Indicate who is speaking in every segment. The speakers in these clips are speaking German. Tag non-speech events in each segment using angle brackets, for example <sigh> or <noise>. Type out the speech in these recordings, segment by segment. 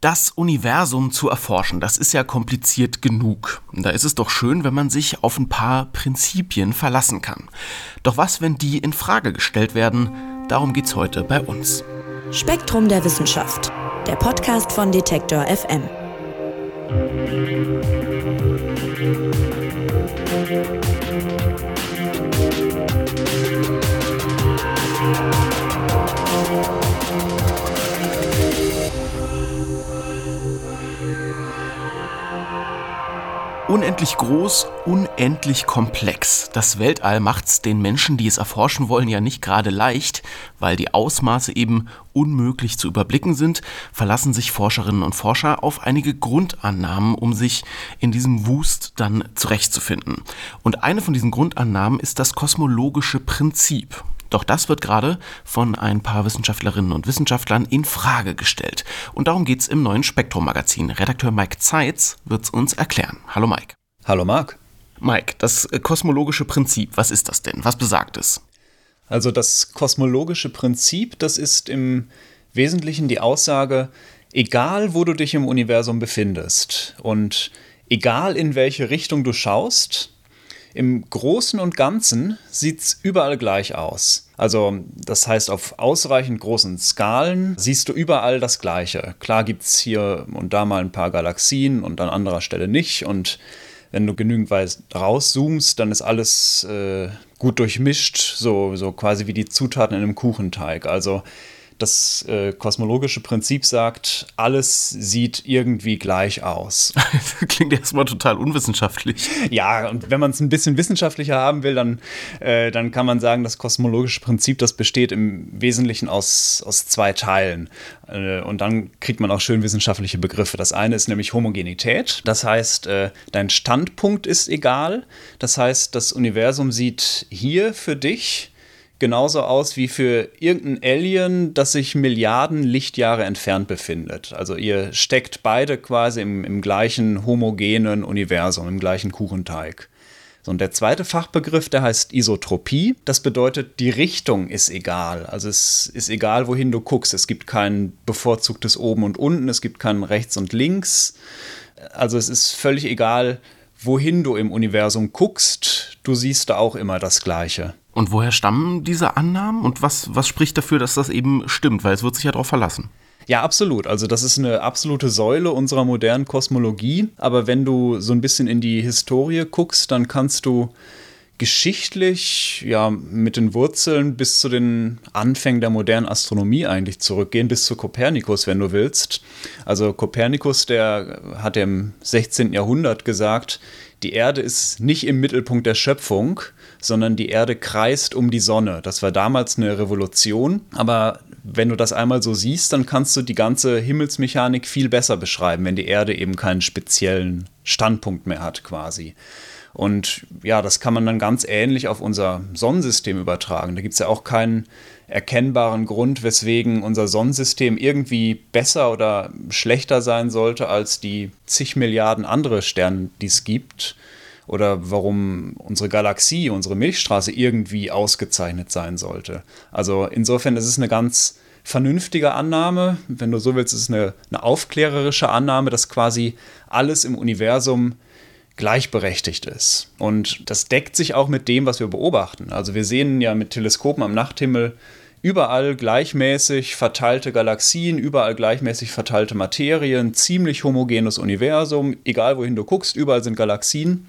Speaker 1: Das Universum zu erforschen, das ist ja kompliziert genug. Da ist es doch schön, wenn man sich auf ein paar Prinzipien verlassen kann. Doch was, wenn die in Frage gestellt werden? Darum geht's heute bei uns.
Speaker 2: Spektrum der Wissenschaft, der Podcast von Detektor FM.
Speaker 1: Unendlich groß, unendlich komplex. Das Weltall macht's den Menschen, die es erforschen wollen, ja nicht gerade leicht, weil die Ausmaße eben unmöglich zu überblicken sind, verlassen sich Forscherinnen und Forscher auf einige Grundannahmen, um sich in diesem Wust dann zurechtzufinden. Und eine von diesen Grundannahmen ist das kosmologische Prinzip. Doch das wird gerade von ein paar Wissenschaftlerinnen und Wissenschaftlern in Frage gestellt. Und darum geht es im neuen Spektrum-Magazin. Redakteur Mike Zeitz wird es uns erklären. Hallo Mike.
Speaker 3: Hallo Marc.
Speaker 1: Mike, das äh, kosmologische Prinzip, was ist das denn? Was besagt es?
Speaker 3: Also das kosmologische Prinzip, das ist im Wesentlichen die Aussage, egal wo du dich im Universum befindest und egal in welche Richtung du schaust, im Großen und Ganzen sieht es überall gleich aus. Also das heißt, auf ausreichend großen Skalen siehst du überall das Gleiche. Klar gibt es hier und da mal ein paar Galaxien und an anderer Stelle nicht. Und wenn du genügend weit rauszoomst, dann ist alles äh, gut durchmischt, so, so quasi wie die Zutaten in einem Kuchenteig. Also das äh, kosmologische Prinzip sagt, alles sieht irgendwie gleich aus. <laughs>
Speaker 1: Klingt erstmal total unwissenschaftlich.
Speaker 3: Ja, und wenn man es ein bisschen wissenschaftlicher haben will, dann, äh, dann kann man sagen, das kosmologische Prinzip, das besteht im Wesentlichen aus, aus zwei Teilen. Äh, und dann kriegt man auch schön wissenschaftliche Begriffe. Das eine ist nämlich Homogenität. Das heißt, äh, dein Standpunkt ist egal. Das heißt, das Universum sieht hier für dich genauso aus wie für irgendein Alien, das sich Milliarden Lichtjahre entfernt befindet. Also ihr steckt beide quasi im, im gleichen homogenen Universum, im gleichen Kuchenteig. So, und der zweite Fachbegriff, der heißt Isotropie. Das bedeutet, die Richtung ist egal. Also es ist egal, wohin du guckst. Es gibt kein bevorzugtes Oben und Unten, es gibt kein Rechts und Links. Also es ist völlig egal, wohin du im Universum guckst. Du siehst da auch immer das Gleiche.
Speaker 1: Und woher stammen diese Annahmen und was, was spricht dafür, dass das eben stimmt? Weil es wird sich ja darauf verlassen.
Speaker 3: Ja, absolut. Also das ist eine absolute Säule unserer modernen Kosmologie. Aber wenn du so ein bisschen in die Historie guckst, dann kannst du geschichtlich ja mit den Wurzeln bis zu den Anfängen der modernen Astronomie eigentlich zurückgehen, bis zu Kopernikus, wenn du willst. Also Kopernikus, der hat im 16. Jahrhundert gesagt, die Erde ist nicht im Mittelpunkt der Schöpfung, sondern die Erde kreist um die Sonne. Das war damals eine Revolution, aber wenn du das einmal so siehst, dann kannst du die ganze Himmelsmechanik viel besser beschreiben, wenn die Erde eben keinen speziellen Standpunkt mehr hat quasi. Und ja, das kann man dann ganz ähnlich auf unser Sonnensystem übertragen. Da gibt es ja auch keinen erkennbaren Grund, weswegen unser Sonnensystem irgendwie besser oder schlechter sein sollte als die zig Milliarden andere Sterne, die es gibt. Oder warum unsere Galaxie, unsere Milchstraße irgendwie ausgezeichnet sein sollte. Also insofern ist es eine ganz vernünftige Annahme. Wenn du so willst, ist es eine, eine aufklärerische Annahme, dass quasi alles im Universum gleichberechtigt ist. Und das deckt sich auch mit dem, was wir beobachten. Also wir sehen ja mit Teleskopen am Nachthimmel überall gleichmäßig verteilte Galaxien, überall gleichmäßig verteilte Materien, ziemlich homogenes Universum, egal wohin du guckst, überall sind Galaxien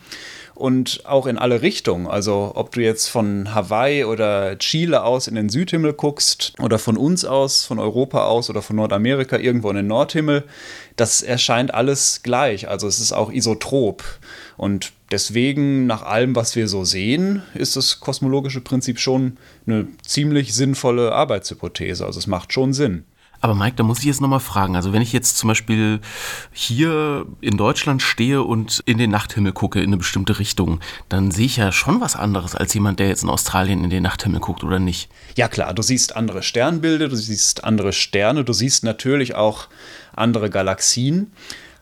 Speaker 3: und auch in alle Richtungen. Also ob du jetzt von Hawaii oder Chile aus in den Südhimmel guckst oder von uns aus, von Europa aus oder von Nordamerika irgendwo in den Nordhimmel, das erscheint alles gleich. Also es ist auch isotrop. Und deswegen, nach allem, was wir so sehen, ist das kosmologische Prinzip schon eine ziemlich sinnvolle Arbeitshypothese. Also es macht schon Sinn.
Speaker 1: Aber Mike, da muss ich jetzt nochmal fragen. Also wenn ich jetzt zum Beispiel hier in Deutschland stehe und in den Nachthimmel gucke, in eine bestimmte Richtung, dann sehe ich ja schon was anderes als jemand, der jetzt in Australien in den Nachthimmel guckt, oder nicht?
Speaker 3: Ja klar, du siehst andere Sternbilder, du siehst andere Sterne, du siehst natürlich auch andere Galaxien.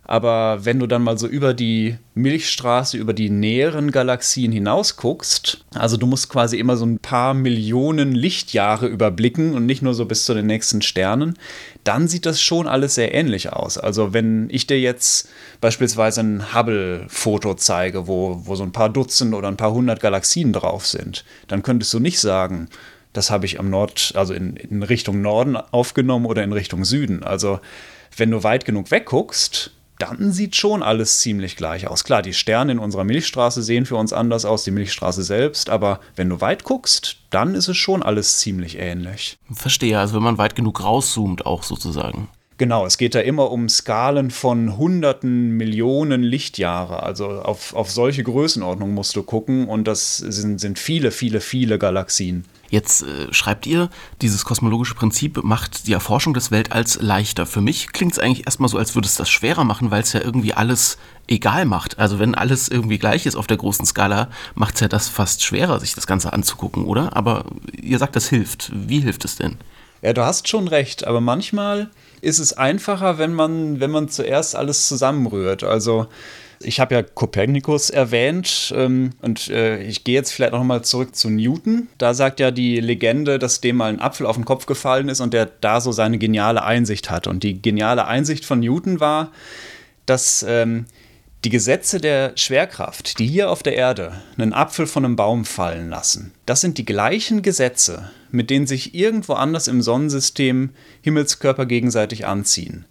Speaker 3: Aber wenn du dann mal so über die Milchstraße, über die näheren Galaxien hinaus guckst, also du musst quasi immer so ein paar Millionen Lichtjahre überblicken und nicht nur so bis zu den nächsten Sternen, dann sieht das schon alles sehr ähnlich aus. Also wenn ich dir jetzt beispielsweise ein Hubble-Foto zeige, wo, wo so ein paar Dutzend oder ein paar hundert Galaxien drauf sind, dann könntest du nicht sagen, das habe ich am Nord, also in, in Richtung Norden aufgenommen oder in Richtung Süden. Also wenn du weit genug wegguckst, dann sieht schon alles ziemlich gleich aus. Klar, die Sterne in unserer Milchstraße sehen für uns anders aus, die Milchstraße selbst, aber wenn du weit guckst, dann ist es schon alles ziemlich ähnlich.
Speaker 1: Verstehe, also wenn man weit genug rauszoomt auch sozusagen.
Speaker 3: Genau, es geht da immer um Skalen von hunderten Millionen Lichtjahre. Also auf, auf solche Größenordnungen musst du gucken und das sind, sind viele, viele, viele Galaxien.
Speaker 1: Jetzt äh, schreibt ihr, dieses kosmologische Prinzip macht die Erforschung des Weltalls leichter. Für mich klingt es eigentlich erstmal so, als würde es das schwerer machen, weil es ja irgendwie alles egal macht. Also wenn alles irgendwie gleich ist auf der großen Skala, macht es ja das fast schwerer, sich das Ganze anzugucken, oder? Aber ihr sagt, das hilft. Wie hilft es denn?
Speaker 3: Ja, du hast schon recht, aber manchmal ist es einfacher, wenn man, wenn man zuerst alles zusammenrührt. Also ich habe ja Kopernikus erwähnt ähm, und äh, ich gehe jetzt vielleicht noch mal zurück zu Newton. Da sagt ja die Legende, dass dem mal ein Apfel auf den Kopf gefallen ist und der da so seine geniale Einsicht hat. Und die geniale Einsicht von Newton war, dass ähm, die Gesetze der Schwerkraft, die hier auf der Erde einen Apfel von einem Baum fallen lassen, das sind die gleichen Gesetze, mit denen sich irgendwo anders im Sonnensystem Himmelskörper gegenseitig anziehen.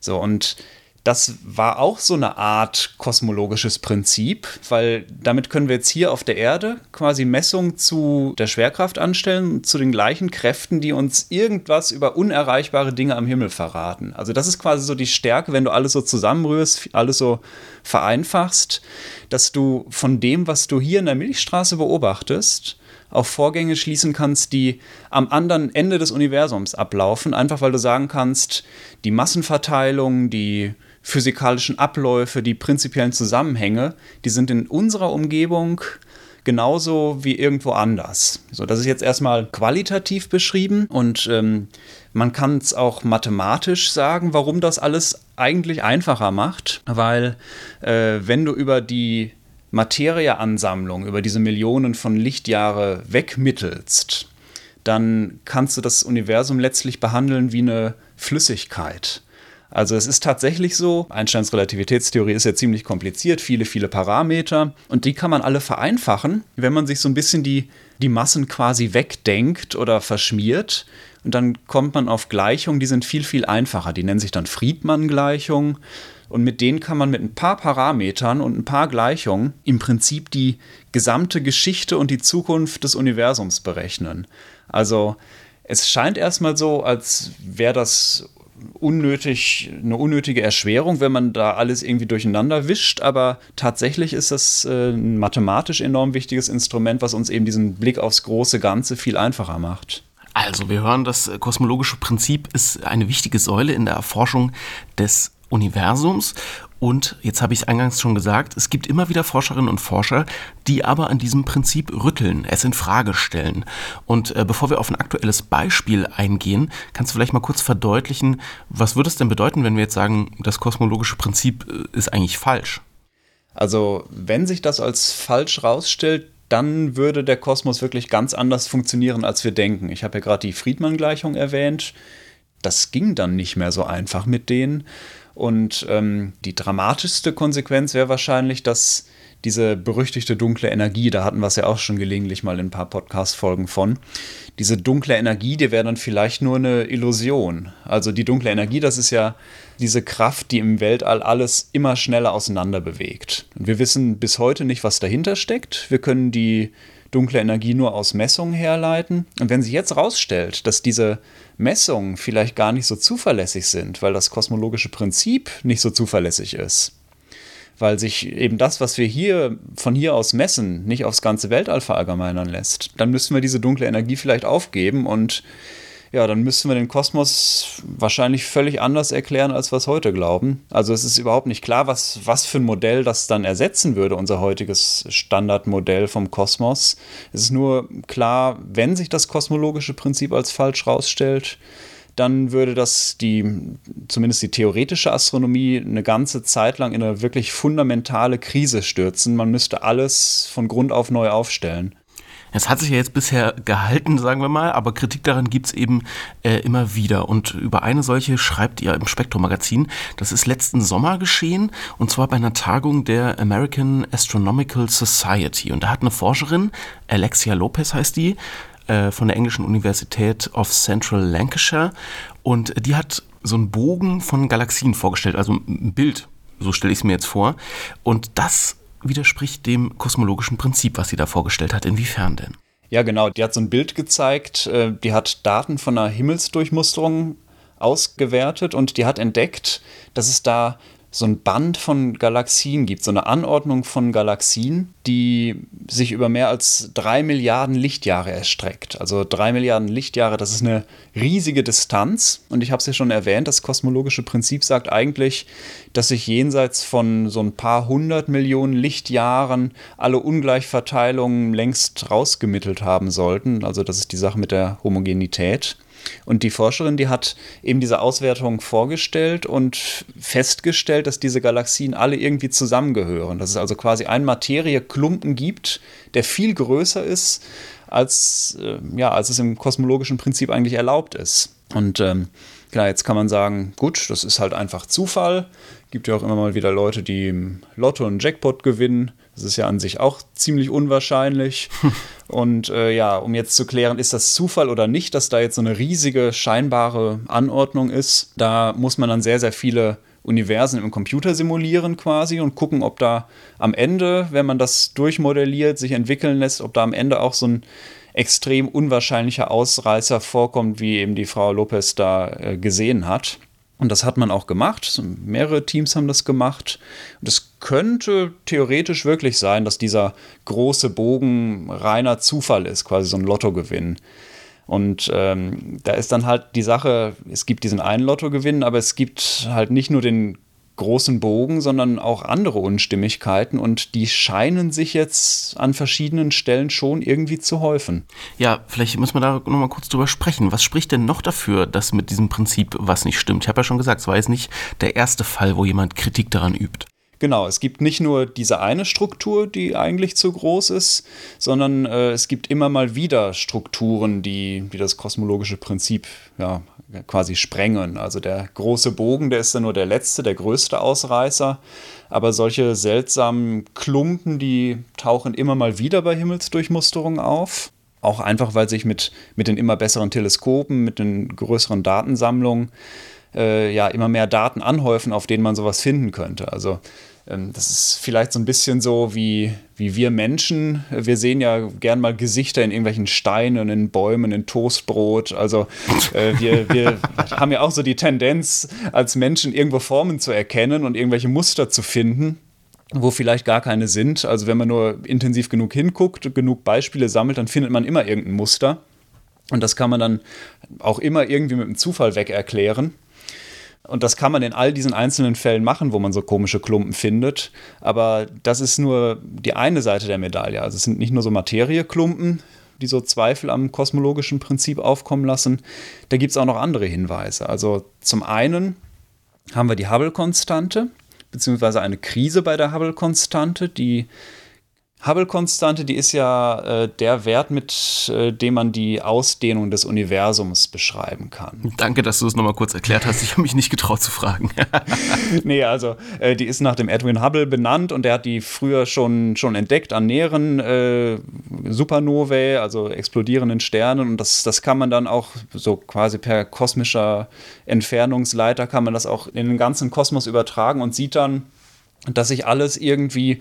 Speaker 3: So, und das war auch so eine Art kosmologisches Prinzip, weil damit können wir jetzt hier auf der Erde quasi Messungen zu der Schwerkraft anstellen, zu den gleichen Kräften, die uns irgendwas über unerreichbare Dinge am Himmel verraten. Also das ist quasi so die Stärke, wenn du alles so zusammenrührst, alles so vereinfachst, dass du von dem, was du hier in der Milchstraße beobachtest, auf Vorgänge schließen kannst, die am anderen Ende des Universums ablaufen, einfach weil du sagen kannst, die Massenverteilung, die physikalischen Abläufe, die prinzipiellen Zusammenhänge, die sind in unserer Umgebung genauso wie irgendwo anders. So, das ist jetzt erstmal qualitativ beschrieben und ähm, man kann es auch mathematisch sagen, warum das alles eigentlich einfacher macht, weil äh, wenn du über die Materieansammlung, über diese Millionen von Lichtjahre wegmittelst, dann kannst du das Universum letztlich behandeln wie eine Flüssigkeit. Also es ist tatsächlich so, Einsteins Relativitätstheorie ist ja ziemlich kompliziert, viele, viele Parameter und die kann man alle vereinfachen, wenn man sich so ein bisschen die, die Massen quasi wegdenkt oder verschmiert. Und dann kommt man auf Gleichungen, die sind viel, viel einfacher. Die nennen sich dann Friedmann-Gleichungen. Und mit denen kann man mit ein paar Parametern und ein paar Gleichungen im Prinzip die gesamte Geschichte und die Zukunft des Universums berechnen. Also es scheint erstmal so, als wäre das unnötig, eine unnötige Erschwerung, wenn man da alles irgendwie durcheinander wischt, aber tatsächlich ist das äh, ein mathematisch enorm wichtiges Instrument, was uns eben diesen Blick aufs große Ganze viel einfacher macht.
Speaker 1: Also, wir hören, das kosmologische Prinzip ist eine wichtige Säule in der Erforschung des Universums. Und jetzt habe ich es eingangs schon gesagt, es gibt immer wieder Forscherinnen und Forscher, die aber an diesem Prinzip rütteln, es in Frage stellen. Und äh, bevor wir auf ein aktuelles Beispiel eingehen, kannst du vielleicht mal kurz verdeutlichen, was würde es denn bedeuten, wenn wir jetzt sagen, das kosmologische Prinzip äh, ist eigentlich falsch?
Speaker 3: Also, wenn sich das als falsch rausstellt, dann würde der Kosmos wirklich ganz anders funktionieren, als wir denken. Ich habe ja gerade die Friedmann-Gleichung erwähnt. Das ging dann nicht mehr so einfach mit denen. Und ähm, die dramatischste Konsequenz wäre wahrscheinlich, dass diese berüchtigte dunkle Energie, da hatten wir es ja auch schon gelegentlich mal in ein paar Podcast-Folgen von, diese dunkle Energie, die wäre dann vielleicht nur eine Illusion. Also die dunkle Energie, das ist ja diese Kraft, die im Weltall alles immer schneller auseinander bewegt. Und wir wissen bis heute nicht, was dahinter steckt. Wir können die dunkle Energie nur aus Messungen herleiten. Und wenn sich jetzt rausstellt, dass diese Messungen vielleicht gar nicht so zuverlässig sind, weil das kosmologische Prinzip nicht so zuverlässig ist, weil sich eben das, was wir hier von hier aus messen, nicht aufs ganze Weltall verallgemeinern lässt, dann müssen wir diese dunkle Energie vielleicht aufgeben und ja, dann müssten wir den Kosmos wahrscheinlich völlig anders erklären, als wir es heute glauben. Also es ist überhaupt nicht klar, was, was für ein Modell das dann ersetzen würde, unser heutiges Standardmodell vom Kosmos. Es ist nur klar, wenn sich das kosmologische Prinzip als falsch rausstellt, dann würde das die, zumindest die theoretische Astronomie, eine ganze Zeit lang in eine wirklich fundamentale Krise stürzen. Man müsste alles von Grund auf neu aufstellen.
Speaker 1: Es hat sich ja jetzt bisher gehalten, sagen wir mal, aber Kritik daran gibt es eben äh, immer wieder. Und über eine solche schreibt ihr im Spektrum-Magazin. Das ist letzten Sommer geschehen und zwar bei einer Tagung der American Astronomical Society. Und da hat eine Forscherin, Alexia Lopez heißt die, äh, von der englischen Universität of Central Lancashire und die hat so einen Bogen von Galaxien vorgestellt, also ein Bild, so stelle ich es mir jetzt vor. Und das widerspricht dem kosmologischen Prinzip, was sie da vorgestellt hat. Inwiefern denn?
Speaker 3: Ja, genau. Die hat so ein Bild gezeigt, äh, die hat Daten von einer Himmelsdurchmusterung ausgewertet und die hat entdeckt, dass es da so ein Band von Galaxien gibt, so eine Anordnung von Galaxien, die sich über mehr als drei Milliarden Lichtjahre erstreckt. Also drei Milliarden Lichtjahre, das ist eine riesige Distanz. Und ich habe es ja schon erwähnt, das kosmologische Prinzip sagt eigentlich, dass sich jenseits von so ein paar hundert Millionen Lichtjahren alle Ungleichverteilungen längst rausgemittelt haben sollten. Also das ist die Sache mit der Homogenität. Und die Forscherin, die hat eben diese Auswertung vorgestellt und festgestellt, dass diese Galaxien alle irgendwie zusammengehören. Dass es also quasi einen Materieklumpen gibt, der viel größer ist, als, äh, ja, als es im kosmologischen Prinzip eigentlich erlaubt ist. Und ähm, klar, jetzt kann man sagen, gut, das ist halt einfach Zufall. Gibt ja auch immer mal wieder Leute, die im Lotto einen Jackpot gewinnen. Das ist ja an sich auch ziemlich unwahrscheinlich. <laughs> Und äh, ja, um jetzt zu klären, ist das Zufall oder nicht, dass da jetzt so eine riesige scheinbare Anordnung ist, da muss man dann sehr, sehr viele Universen im Computer simulieren quasi und gucken, ob da am Ende, wenn man das durchmodelliert, sich entwickeln lässt, ob da am Ende auch so ein extrem unwahrscheinlicher Ausreißer vorkommt, wie eben die Frau Lopez da äh, gesehen hat. Und das hat man auch gemacht. Mehrere Teams haben das gemacht. Und es könnte theoretisch wirklich sein, dass dieser große Bogen reiner Zufall ist, quasi so ein Lottogewinn. Und ähm, da ist dann halt die Sache, es gibt diesen einen Lottogewinn, aber es gibt halt nicht nur den großen Bogen, sondern auch andere Unstimmigkeiten und die scheinen sich jetzt an verschiedenen Stellen schon irgendwie zu häufen.
Speaker 1: Ja, vielleicht muss man da nochmal kurz drüber sprechen. Was spricht denn noch dafür, dass mit diesem Prinzip was nicht stimmt? Ich habe ja schon gesagt, es war jetzt nicht der erste Fall, wo jemand Kritik daran übt.
Speaker 3: Genau, es gibt nicht nur diese eine Struktur, die eigentlich zu groß ist, sondern äh, es gibt immer mal wieder Strukturen, die, die das kosmologische Prinzip ja, quasi sprengen. Also der große Bogen, der ist ja nur der letzte, der größte Ausreißer. Aber solche seltsamen Klumpen, die tauchen immer mal wieder bei Himmelsdurchmusterungen auf. Auch einfach, weil sich mit, mit den immer besseren Teleskopen, mit den größeren Datensammlungen äh, ja immer mehr Daten anhäufen, auf denen man sowas finden könnte. Also ähm, das ist vielleicht so ein bisschen so wie, wie wir Menschen. Wir sehen ja gern mal Gesichter in irgendwelchen Steinen, in Bäumen, in Toastbrot. Also äh, wir, wir <laughs> haben ja auch so die Tendenz, als Menschen irgendwo Formen zu erkennen und irgendwelche Muster zu finden wo vielleicht gar keine sind. Also wenn man nur intensiv genug hinguckt, genug Beispiele sammelt, dann findet man immer irgendein Muster. Und das kann man dann auch immer irgendwie mit dem Zufall weg erklären. Und das kann man in all diesen einzelnen Fällen machen, wo man so komische Klumpen findet. Aber das ist nur die eine Seite der Medaille. Also es sind nicht nur so Materieklumpen, die so Zweifel am kosmologischen Prinzip aufkommen lassen. Da gibt es auch noch andere Hinweise. Also zum einen haben wir die Hubble-Konstante, beziehungsweise eine Krise bei der Hubble-Konstante, die Hubble-Konstante, die ist ja äh, der Wert, mit äh, dem man die Ausdehnung des Universums beschreiben kann.
Speaker 1: Danke, dass du es nochmal kurz erklärt hast. Ich habe mich nicht getraut zu fragen. <laughs> <laughs>
Speaker 3: nee, also äh, die ist nach dem Edwin Hubble benannt und der hat die früher schon, schon entdeckt an näheren äh, Supernovae, also explodierenden Sternen. Und das, das kann man dann auch so quasi per kosmischer Entfernungsleiter kann man das auch in den ganzen Kosmos übertragen und sieht dann, dass sich alles irgendwie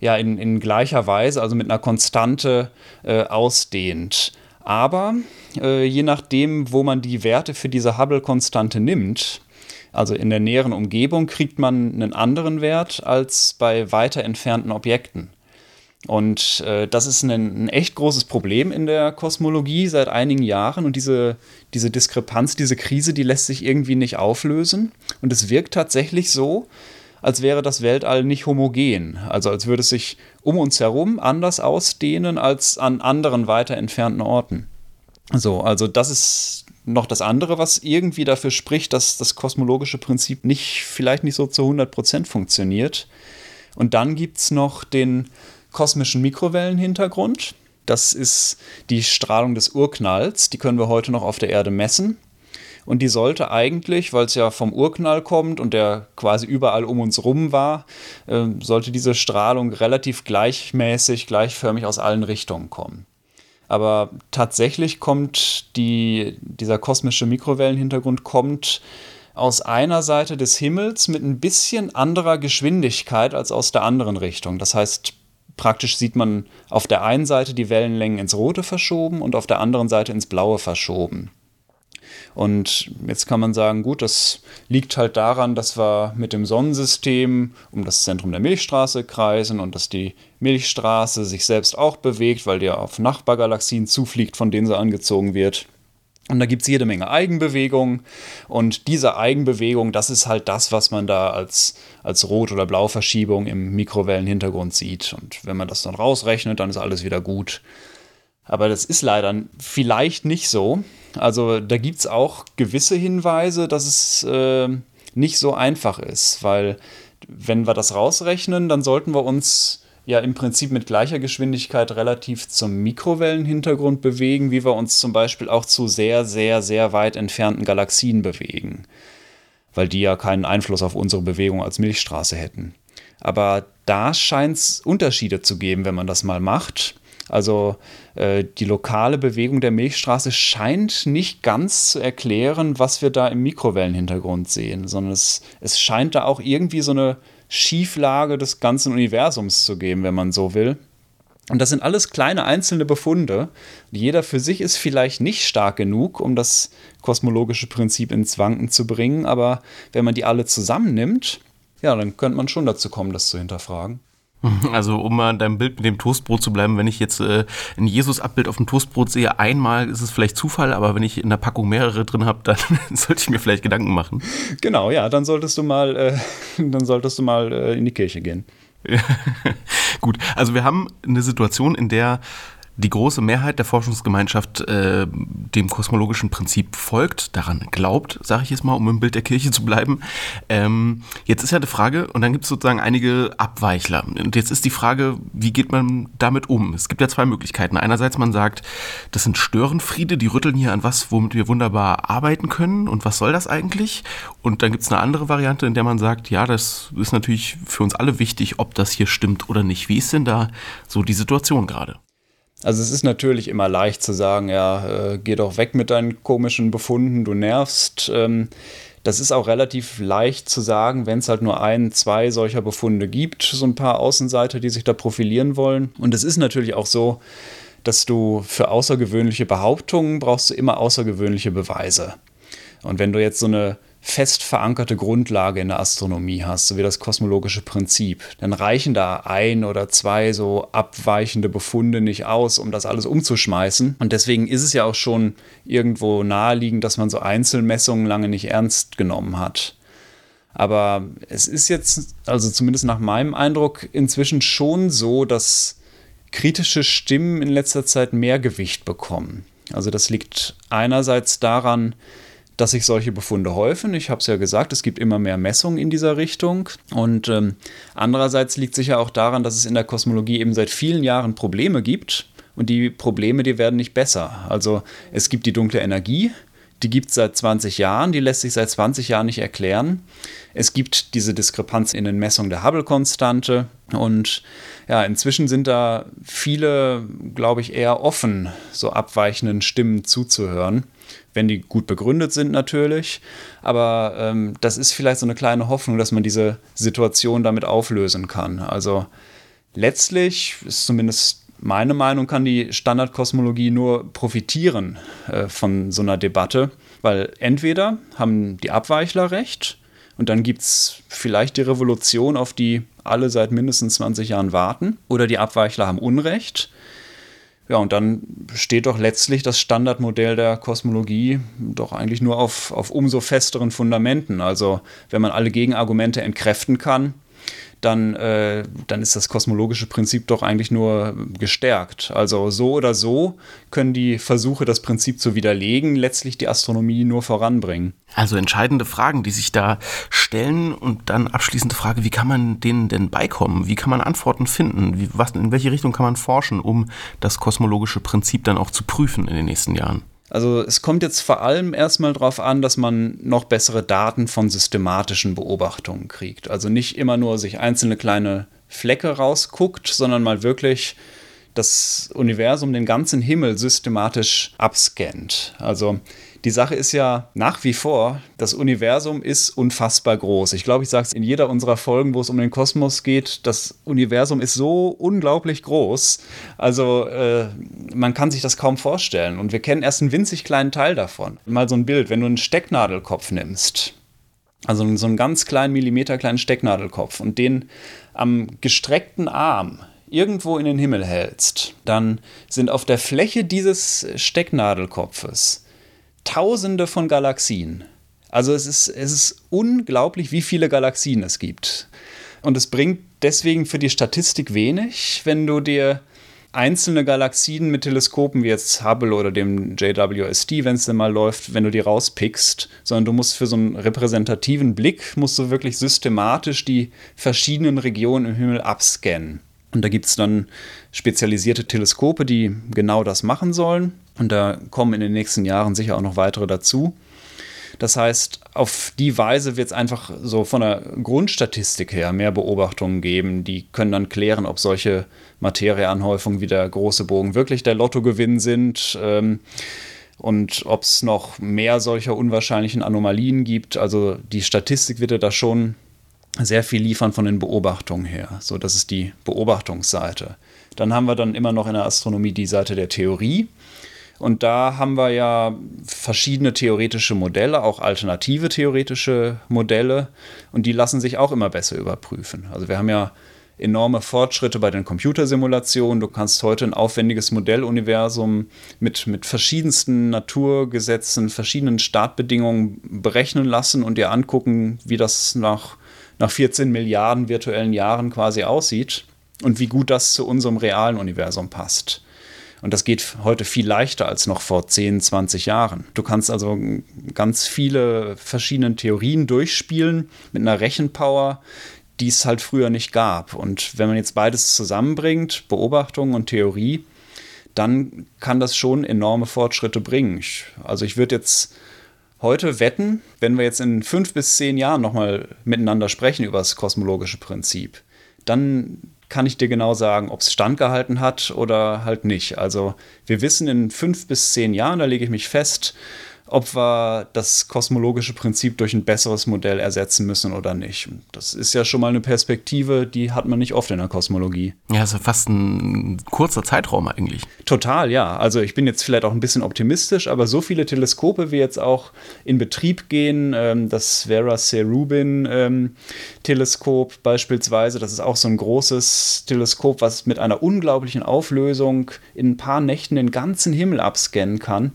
Speaker 3: ja in, in gleicher Weise, also mit einer Konstante äh, ausdehnt. Aber äh, je nachdem, wo man die Werte für diese Hubble-Konstante nimmt, also in der näheren Umgebung, kriegt man einen anderen Wert als bei weiter entfernten Objekten. Und äh, das ist ein, ein, echt großes Problem in der Kosmologie seit einigen Jahren. Und diese, diese Diskrepanz, diese Krise, die lässt sich irgendwie nicht auflösen. Und es wirkt tatsächlich so, als wäre das Weltall nicht homogen. Also als würde es sich um uns herum anders ausdehnen als an anderen weiter entfernten Orten. So, also das ist noch das andere, was irgendwie dafür spricht, dass das kosmologische Prinzip nicht, vielleicht nicht so zu 100% funktioniert. Und dann gibt es noch den kosmischen Mikrowellenhintergrund. Das ist die Strahlung des Urknalls. Die können wir heute noch auf der Erde messen. Und die sollte eigentlich, weil es ja vom Urknall kommt und der quasi überall um uns rum war, äh, sollte diese Strahlung relativ gleichmäßig, gleichförmig aus allen Richtungen kommen. Aber tatsächlich kommt die, dieser kosmische Mikrowellenhintergrund kommt aus einer Seite des Himmels mit ein bisschen anderer Geschwindigkeit als aus der anderen Richtung. Das heißt, praktisch sieht man auf der einen Seite die Wellenlängen ins Rote verschoben und auf der anderen Seite ins Blaue verschoben. Und jetzt kann man sagen, gut, das liegt halt daran, dass wir mit dem Sonnensystem um das Zentrum der Milchstraße kreisen und dass die Milchstraße sich selbst auch bewegt, weil die auf Nachbargalaxien zufliegt, von denen sie angezogen wird. Und da gibt es jede Menge Eigenbewegung. Und diese Eigenbewegung, das ist halt das, was man da als, als Rot- oder Blauverschiebung im Mikrowellenhintergrund sieht. Und wenn man das dann rausrechnet, dann ist alles wieder gut. Aber das ist leider vielleicht nicht so. Also da gibt es auch gewisse Hinweise, dass es äh, nicht so einfach ist, weil wenn wir das rausrechnen, dann sollten wir uns ja im Prinzip mit gleicher Geschwindigkeit relativ zum Mikrowellenhintergrund bewegen, wie wir uns zum Beispiel auch zu sehr, sehr, sehr weit entfernten Galaxien bewegen, weil die ja keinen Einfluss auf unsere Bewegung als Milchstraße hätten. Aber da scheint es Unterschiede zu geben, wenn man das mal macht. Also äh, die lokale Bewegung der Milchstraße scheint nicht ganz zu erklären, was wir da im Mikrowellenhintergrund sehen, sondern es, es scheint da auch irgendwie so eine Schieflage des ganzen Universums zu geben, wenn man so will. Und das sind alles kleine einzelne Befunde. Jeder für sich ist vielleicht nicht stark genug, um das kosmologische Prinzip ins Wanken zu bringen, aber wenn man die alle zusammennimmt, ja, dann könnte man schon dazu kommen, das zu hinterfragen. <laughs>
Speaker 1: Also um mal in deinem Bild mit dem Toastbrot zu bleiben, wenn ich jetzt äh, ein Jesus-Abbild auf dem Toastbrot sehe, einmal ist es vielleicht Zufall, aber wenn ich in der Packung mehrere drin habe, dann <laughs> sollte ich mir vielleicht Gedanken machen.
Speaker 3: Genau, ja, dann solltest du mal, äh, <laughs> dann solltest du mal äh, in die Kirche gehen.
Speaker 1: Gut, also wir haben eine Situation, in der die große Mehrheit der Forschungsgemeinschaft äh, dem kosmologischen Prinzip folgt, daran glaubt, sage ich jetzt mal, um im Bild der Kirche zu bleiben. Ähm, jetzt ist ja die Frage, und dann gibt es sozusagen einige Abweichler. Und jetzt ist die Frage, wie geht man damit um? Es gibt ja zwei Möglichkeiten. Einerseits man sagt, das sind Störenfriede, die rütteln hier an was, womit wir wunderbar arbeiten können. Und was soll das eigentlich? Und dann gibt es eine andere Variante, in der man sagt, ja, das ist natürlich für uns alle wichtig, ob das hier stimmt oder nicht. Wie ist denn da so die Situation gerade?
Speaker 3: Also es ist natürlich immer leicht zu sagen, ja, äh, geh doch weg mit deinen komischen Befunden, du nervst. Ähm, das ist auch relativ leicht zu sagen, wenn es halt nur ein, zwei solcher Befunde gibt, so ein paar Außenseiter, die sich da profilieren wollen. Und es ist natürlich auch so, dass du für außergewöhnliche Behauptungen brauchst du immer außergewöhnliche Beweise. Und wenn du jetzt so eine fest verankerte Grundlage in der Astronomie hast, so wie das kosmologische Prinzip, dann reichen da ein oder zwei so abweichende Befunde nicht aus, um das alles umzuschmeißen. Und deswegen ist es ja auch schon irgendwo naheliegend, dass man so Einzelmessungen lange nicht ernst genommen hat. Aber es ist jetzt, also zumindest nach meinem Eindruck, inzwischen schon so, dass kritische Stimmen in letzter Zeit mehr Gewicht bekommen. Also das liegt einerseits daran, dass sich solche Befunde häufen. Ich habe es ja gesagt, es gibt immer mehr Messungen in dieser Richtung. Und ähm, andererseits liegt sicher auch daran, dass es in der Kosmologie eben seit vielen Jahren Probleme gibt. Und die Probleme, die werden nicht besser. Also es gibt die dunkle Energie, die gibt es seit 20 Jahren, die lässt sich seit 20 Jahren nicht erklären. Es gibt diese Diskrepanz in den Messungen der Hubble-Konstante und ja, inzwischen sind da viele, glaube ich, eher offen, so abweichenden Stimmen zuzuhören wenn die gut begründet sind natürlich. Aber ähm, das ist vielleicht so eine kleine Hoffnung, dass man diese Situation damit auflösen kann. Also letztlich ist zumindest meine Meinung, kann die Standardkosmologie nur profitieren äh, von so einer Debatte, weil entweder haben die Abweichler recht und dann gibt es vielleicht die Revolution, auf die alle seit mindestens 20 Jahren warten, oder die Abweichler haben Unrecht ja, und dann steht doch letztlich das Standardmodell der Kosmologie doch eigentlich nur auf, auf umso festeren Fundamenten. Also wenn man alle Gegenargumente entkräften kann, dann, äh, dann ist das kosmologische Prinzip doch eigentlich nur gestärkt. Also so oder so können die Versuche, das Prinzip zu widerlegen, letztlich die Astronomie nur voranbringen.
Speaker 1: Also entscheidende Fragen, die sich da stellen und dann abschließende Frage, wie kann man denen denn beikommen? Wie kann man Antworten finden? Wie, was, in welche Richtung kann man forschen, um das kosmologische Prinzip dann auch zu prüfen in den nächsten Jahren?
Speaker 3: Also es kommt jetzt vor allem erstmal darauf an, dass man noch bessere Daten von systematischen Beobachtungen kriegt. Also nicht immer nur sich einzelne kleine Flecke rausguckt, sondern mal wirklich das Universum, den ganzen Himmel systematisch abscannt. Also die Sache ist ja nach wie vor, das Universum ist unfassbar groß. Ich glaube, ich sage es in jeder unserer Folgen, wo es um den Kosmos geht. Das Universum ist so unglaublich groß. Also äh, man kann sich das kaum vorstellen. Und wir kennen erst einen winzig kleinen Teil davon. Mal so ein Bild, wenn du einen Stecknadelkopf nimmst. Also so einen ganz kleinen Millimeter kleinen Stecknadelkopf und den am gestreckten Arm irgendwo in den Himmel hältst, dann sind auf der Fläche dieses Stecknadelkopfes Tausende von Galaxien. Also es ist, es ist unglaublich, wie viele Galaxien es gibt. Und es bringt deswegen für die Statistik wenig, wenn du dir einzelne Galaxien mit Teleskopen wie jetzt Hubble oder dem JWST, wenn es denn mal läuft, wenn du die rauspickst, sondern du musst für so einen repräsentativen Blick, musst du wirklich systematisch die verschiedenen Regionen im Himmel abscannen. Und da gibt es dann spezialisierte Teleskope, die genau das machen sollen. Und da kommen in den nächsten Jahren sicher auch noch weitere dazu. Das heißt, auf die Weise wird es einfach so von der Grundstatistik her mehr Beobachtungen geben, die können dann klären, ob solche Materieanhäufungen wie der große Bogen wirklich der Lottogewinn sind ähm, und ob es noch mehr solcher unwahrscheinlichen Anomalien gibt. Also die Statistik wird ja da schon sehr viel liefern von den Beobachtungen her. So, das ist die Beobachtungsseite. Dann haben wir dann immer noch in der Astronomie die Seite der Theorie. Und da haben wir ja verschiedene theoretische Modelle, auch alternative theoretische Modelle. Und die lassen sich auch immer besser überprüfen. Also wir haben ja enorme Fortschritte bei den Computersimulationen. Du kannst heute ein aufwendiges Modelluniversum mit, mit verschiedensten Naturgesetzen, verschiedenen Startbedingungen berechnen lassen und dir angucken, wie das nach nach 14 Milliarden virtuellen Jahren quasi aussieht und wie gut das zu unserem realen Universum passt. Und das geht heute viel leichter als noch vor 10, 20 Jahren. Du kannst also ganz viele verschiedene Theorien durchspielen mit einer Rechenpower, die es halt früher nicht gab. Und wenn man jetzt beides zusammenbringt, Beobachtung und Theorie, dann kann das schon enorme Fortschritte bringen. Also ich würde jetzt heute wetten, wenn wir jetzt in fünf bis zehn Jahren nochmal miteinander sprechen über das kosmologische Prinzip, dann kann ich dir genau sagen, ob es standgehalten hat oder halt nicht. Also wir wissen in fünf bis zehn Jahren, da lege ich mich fest, ob wir das kosmologische Prinzip durch ein besseres Modell ersetzen müssen oder nicht. Das ist ja schon mal eine Perspektive, die hat man nicht oft in der Kosmologie.
Speaker 1: Ja, ist ja fast ein kurzer Zeitraum eigentlich.
Speaker 3: Total, ja. Also ich bin jetzt vielleicht auch ein bisschen optimistisch, aber so viele Teleskope wie jetzt auch in Betrieb gehen, ähm, das Vera C. Rubin ähm, Teleskop beispielsweise, das ist auch so ein großes Teleskop, was mit einer unglaublichen Auflösung in ein paar Nächten den ganzen Himmel abscannen kann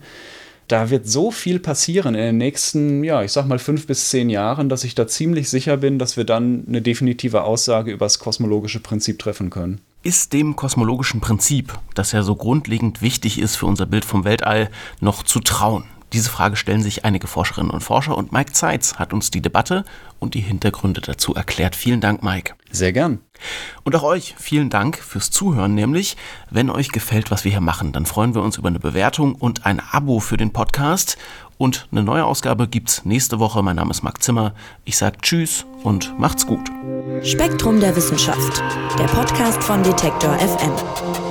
Speaker 3: da wird so viel passieren in den nächsten, ja, ich sag mal fünf bis zehn Jahren, dass ich da ziemlich sicher bin, dass wir dann eine definitive Aussage über das kosmologische Prinzip treffen können.
Speaker 1: Ist dem kosmologischen Prinzip, das ja so grundlegend wichtig ist für unser Bild vom Weltall, noch zu trauen? Diese Frage stellen sich einige Forscherinnen und Forscher und Mike Zeitz hat uns die Debatte und die Hintergründe dazu erklärt. Vielen Dank, Mike.
Speaker 3: Sehr gern.
Speaker 1: Und auch euch vielen Dank fürs Zuhören, nämlich, wenn euch gefällt, was wir hier machen, dann freuen wir uns über eine Bewertung und ein Abo für den Podcast. Und eine neue Ausgabe gibt's nächste Woche. Mein Name ist Marc Zimmer. Ich sag Tschüss und macht's gut.
Speaker 2: Spektrum der Wissenschaft, der Podcast von Detektor FM.